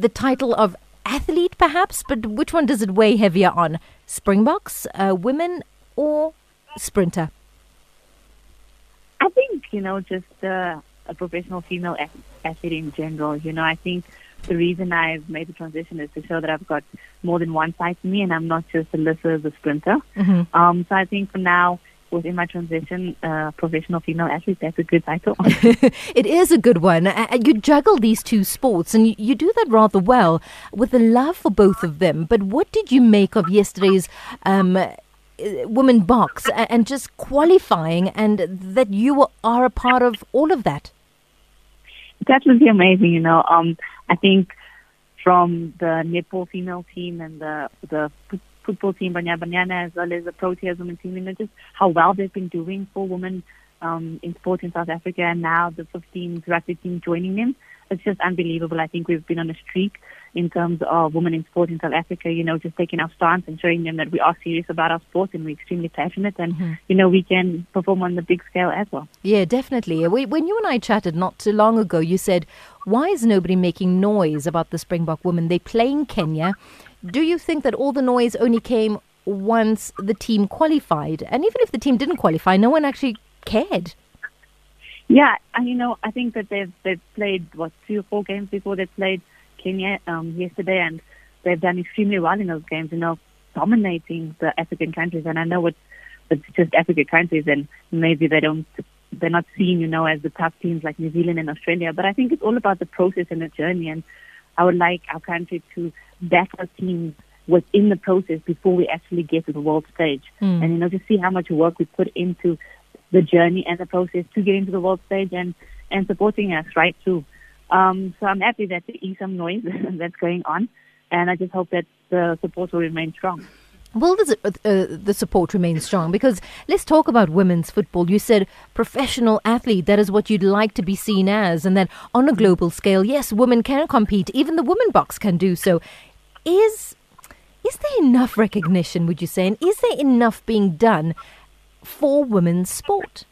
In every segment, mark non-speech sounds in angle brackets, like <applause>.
the title of athlete, perhaps, but which one does it weigh heavier on? Springboks, uh, women, or sprinter? I think, you know, just uh, a professional female athlete in general. You know, I think the reason I've made the transition is to show that I've got more than one side to me and I'm not just Alyssa the sprinter. Mm-hmm. Um, so I think for now, within my transition, uh, professional female athlete, that's a good title. <laughs> <laughs> it is a good one. You juggle these two sports and you do that rather well with a love for both of them. But what did you make of yesterday's um, women Boks and just qualifying and that you are a part of all of that? It's absolutely amazing, you know. Um, I think from the netball female team and the the football team, Banyana Banyana, as well as the Proteas women team, you know, just how well they've been doing for women um, in sport in South Africa, and now the 15 rugby team joining them. It's just unbelievable. I think we've been on a streak in terms of women in sport in South Africa, you know, just taking our stance and showing them that we are serious about our sport and we're extremely passionate and, mm-hmm. you know, we can perform on the big scale as well. Yeah, definitely. When you and I chatted not too long ago, you said, why is nobody making noise about the Springbok women? They play in Kenya. Do you think that all the noise only came once the team qualified? And even if the team didn't qualify, no one actually cared. Yeah, and you know, I think that they've they've played what three or four games before they played Kenya um, yesterday, and they've done extremely well in those games. You know, dominating the African countries, and I know it's it's just African countries, and maybe they don't they're not seen, you know, as the tough teams like New Zealand and Australia. But I think it's all about the process and the journey, and I would like our country to back our teams within the process before we actually get to the world stage, mm. and you know, to see how much work we put into the journey and the process to get into the world stage, and and supporting us right through. Um, so I'm happy that there is some noise <laughs> that's going on, and I just hope that the support will remain strong. Will the, uh, the support remain strong? Because let's talk about women's football. You said professional athlete, that is what you'd like to be seen as. And then on a global scale, yes, women can compete. Even the women Boks can do so. Is, is there enough recognition, would you say? And is there enough being done for women's sport?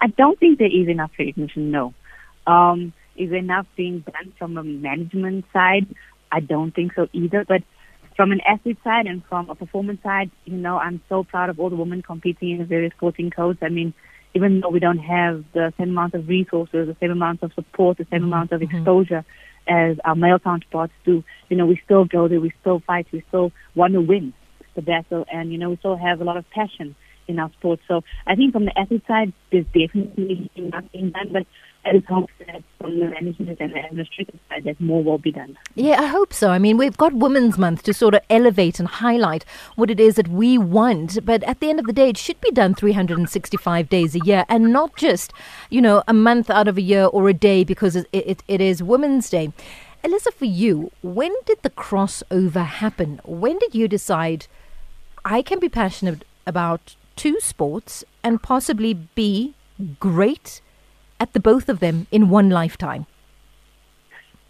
I don't think there is enough recognition, no. Um, is enough being done from a management side? I don't think so either. But from an athlete side and from a performance side, you know, I'm so proud of all the women competing in the various sporting codes. I mean, even though we don't have the same amount of resources, the same amount of support, the same mm-hmm. amount of mm-hmm. exposure as our male counterparts do, you know, we still go there, we still fight, we still want to win the battle, and you know, we still have a lot of passion in our sport. So I think from the athlete side, there's definitely nothing done, but I just hope that from the management and the administrative side that more will be done. Yeah, I hope so. I mean, we've got Women's Month to sort of elevate and highlight what it is that we want, but at the end of the day, it should be done 365 days a year and not just, you know, a month out of a year or a day because it, it, it is Women's Day. Alyssa, for you, when did the crossover happen? When did you decide I can be passionate about two sports and possibly be great at the both of them in one lifetime?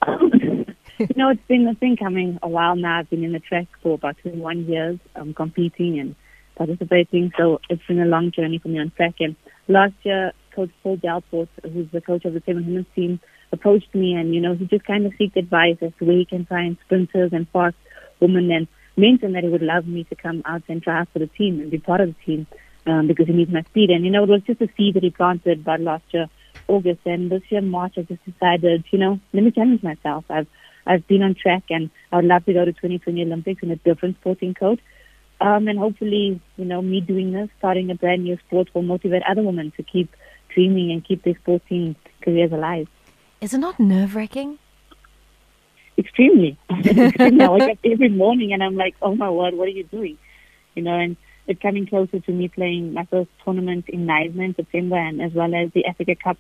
<laughs> you know, it's been a thing coming a while now. I've been in the track for about 21 years, um, competing and participating. So it's been a long journey for me on track. And last year, Coach Paul Delport, who's the coach of the Seven Women's team, approached me and, you know, he just kind of seeked advice as to where he can find sprinters and fast women and mentioned that he would love me to come out and try out for the team and be part of the team um, because he needs my speed. And, you know, it was just a seed that he planted about last year August, and this year March, I just decided, you know, let me challenge myself. I've I've been on track, and I would love to go to 2020 Olympics in a different sporting code. Um, and hopefully, you know, me doing this, starting a brand new sport, will motivate other women to keep dreaming and keep their sporting careers alive. Is it not nerve wracking? Extremely. <laughs> <laughs> Extremely. I wake up every morning and I'm like, oh my word, what are you doing? You know, and it's coming closer to me playing my first tournament in Knysna in September and as well as the Africa Cup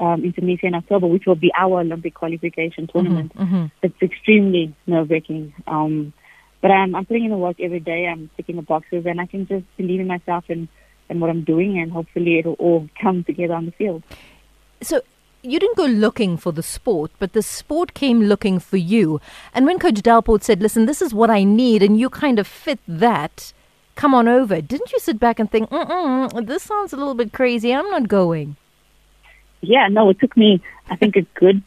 um, in Tunisia in October, which will be our Olympic qualification mm-hmm, tournament. Mm-hmm. It's extremely nerve wracking. Um, but I'm, I'm putting in the work every day. I'm ticking the boxes and I can just believe in myself and, and what I'm doing and hopefully it'll all come together on the field. So you didn't go looking for the sport, but the sport came looking for you. And when Coach Delport said, listen, this is what I need, and you kind of fit that, come on over. Didn't you sit back and think, mm this sounds a little bit crazy. I'm not going. Yeah, no, it took me, I think, a good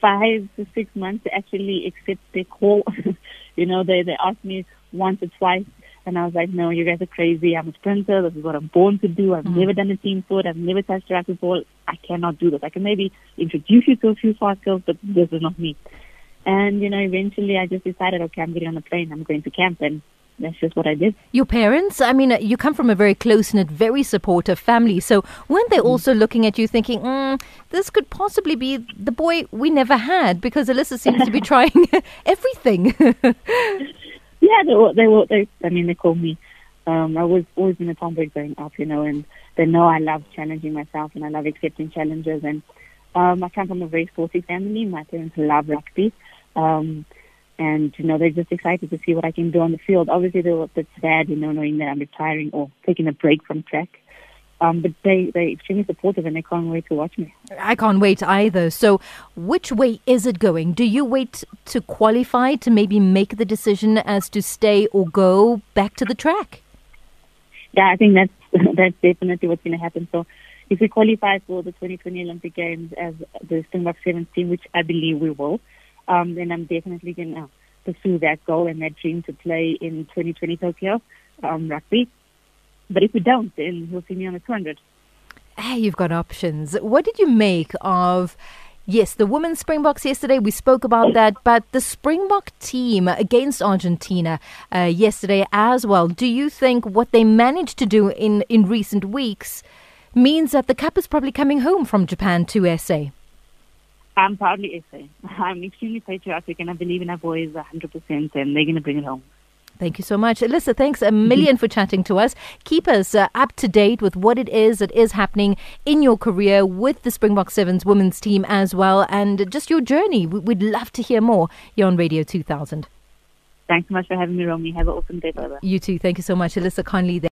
five to six months to actually accept the call. <laughs> you know, they, they asked me once or twice and I was like, no, you guys are crazy. I'm a sprinter. This is what I'm born to do. I've mm. never done a team sport. I've never touched a rugby ball. I cannot do this. I can maybe introduce you to a few fast girls, but this is not me. And, you know, eventually I just decided, okay, I'm getting on a plane. I'm going to camp. And that's just what I did. Your parents, I mean, you come from a very close knit, very supportive family. So weren't they mm. also looking at you thinking, mm, this could possibly be the boy we never had because Alyssa seems to be <laughs> trying <laughs> everything? <laughs> yeah, they were, they were, they, I mean, they called me. Um, I was always in a tomboy growing up, you know, and they know I love challenging myself and I love accepting challenges. And um, I come from a very sporty family. My parents love rugby. Um, and you know they're just excited to see what I can do on the field. Obviously, they're a bit sad, you know, knowing that I'm retiring or taking a break from track. Um, but they they're extremely supportive and they can't wait to watch me. I can't wait either. So, which way is it going? Do you wait to qualify to maybe make the decision as to stay or go back to the track? Yeah, I think that's <laughs> that's definitely what's going to happen. So, if we qualify for the 2020 Olympic Games as the Springbok Sevens, which I believe we will, um, then I'm definitely going to pursue that goal and that dream to play in 2020 Tokyo um, rugby. But if we don't, then he'll see me on the 200. Hey, you've got options. What did you make of? Yes, the women's Springboks yesterday, we spoke about that, but the Springbok team against Argentina uh, yesterday as well. Do you think what they managed to do in, in recent weeks means that the cup is probably coming home from Japan to SA? I'm proudly SA. <laughs> I'm extremely patriotic and I believe in our boys 100% and they're going to bring it home. Thank you so much. Alyssa, thanks a million for chatting to us. Keep us uh, up to date with what it is that is happening in your career with the Springbok Sevens women's team as well and just your journey. We'd love to hear more. You're on Radio 2000. Thanks so much for having me, Romy. Have an awesome day, brother. You too. Thank you so much. Alyssa Conley there.